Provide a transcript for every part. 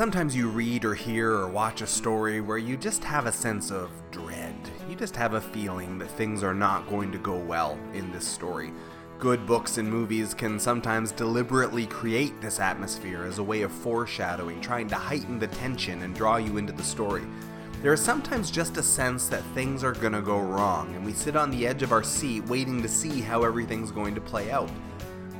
Sometimes you read or hear or watch a story where you just have a sense of dread. You just have a feeling that things are not going to go well in this story. Good books and movies can sometimes deliberately create this atmosphere as a way of foreshadowing, trying to heighten the tension and draw you into the story. There is sometimes just a sense that things are gonna go wrong, and we sit on the edge of our seat waiting to see how everything's going to play out.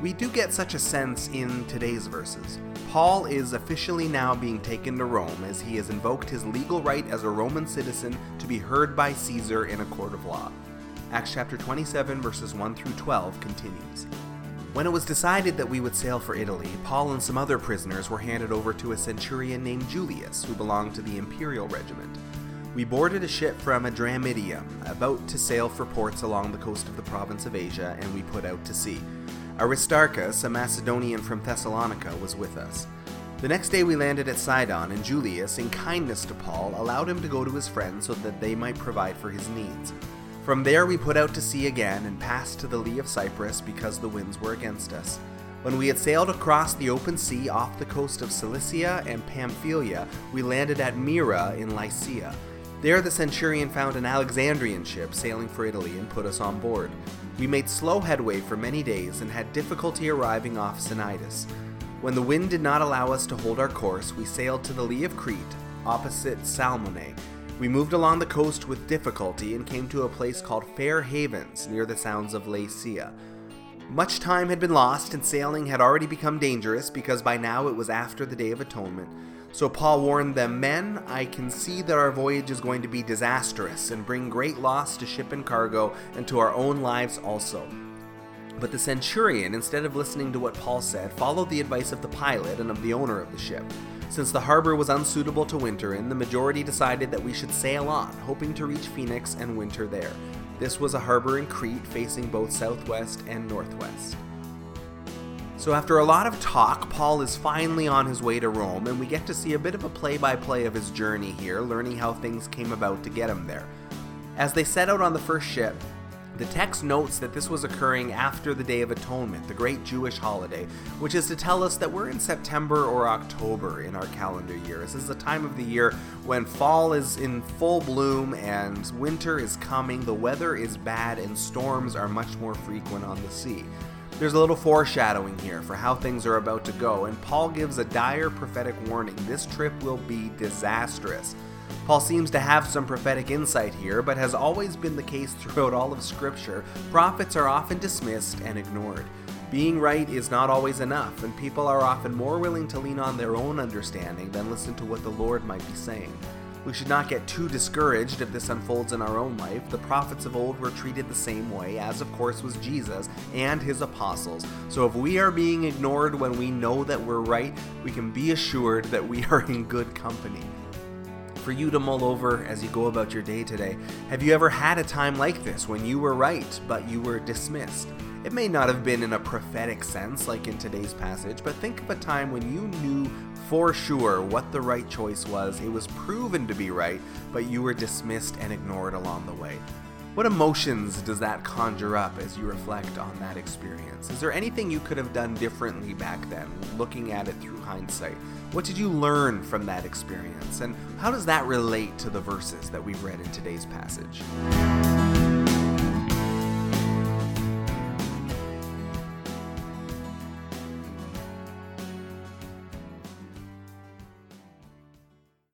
We do get such a sense in today's verses. Paul is officially now being taken to Rome as he has invoked his legal right as a Roman citizen to be heard by Caesar in a court of law. Acts chapter 27, verses 1 through 12 continues. When it was decided that we would sail for Italy, Paul and some other prisoners were handed over to a centurion named Julius, who belonged to the imperial regiment. We boarded a ship from Adramyttium, about to sail for ports along the coast of the province of Asia, and we put out to sea. Aristarchus, a Macedonian from Thessalonica, was with us. The next day we landed at Sidon, and Julius, in kindness to Paul, allowed him to go to his friends so that they might provide for his needs. From there we put out to sea again and passed to the lee of Cyprus because the winds were against us. When we had sailed across the open sea off the coast of Cilicia and Pamphylia, we landed at Myra in Lycia. There the centurion found an Alexandrian ship sailing for Italy and put us on board. We made slow headway for many days and had difficulty arriving off Cnidus. When the wind did not allow us to hold our course, we sailed to the lee of Crete, opposite Salmone. We moved along the coast with difficulty and came to a place called Fair Havens, near the sounds of Lasea. Much time had been lost, and sailing had already become dangerous because by now it was after the Day of Atonement. So Paul warned them, Men, I can see that our voyage is going to be disastrous and bring great loss to ship and cargo and to our own lives also. But the centurion, instead of listening to what Paul said, followed the advice of the pilot and of the owner of the ship. Since the harbor was unsuitable to winter in, the majority decided that we should sail on, hoping to reach Phoenix and winter there. This was a harbor in Crete facing both southwest and northwest. So, after a lot of talk, Paul is finally on his way to Rome, and we get to see a bit of a play by play of his journey here, learning how things came about to get him there. As they set out on the first ship, the text notes that this was occurring after the Day of Atonement, the great Jewish holiday, which is to tell us that we're in September or October in our calendar year. This is a time of the year when fall is in full bloom and winter is coming, the weather is bad, and storms are much more frequent on the sea. There's a little foreshadowing here for how things are about to go, and Paul gives a dire prophetic warning. This trip will be disastrous. Paul seems to have some prophetic insight here, but has always been the case throughout all of Scripture. Prophets are often dismissed and ignored. Being right is not always enough, and people are often more willing to lean on their own understanding than listen to what the Lord might be saying. We should not get too discouraged if this unfolds in our own life. The prophets of old were treated the same way, as of course was Jesus and his apostles. So if we are being ignored when we know that we're right, we can be assured that we are in good company. For you to mull over as you go about your day today, have you ever had a time like this when you were right, but you were dismissed? It may not have been in a prophetic sense like in today's passage, but think of a time when you knew for sure what the right choice was. It was proven to be right, but you were dismissed and ignored along the way. What emotions does that conjure up as you reflect on that experience? Is there anything you could have done differently back then, looking at it through hindsight? What did you learn from that experience? And how does that relate to the verses that we've read in today's passage?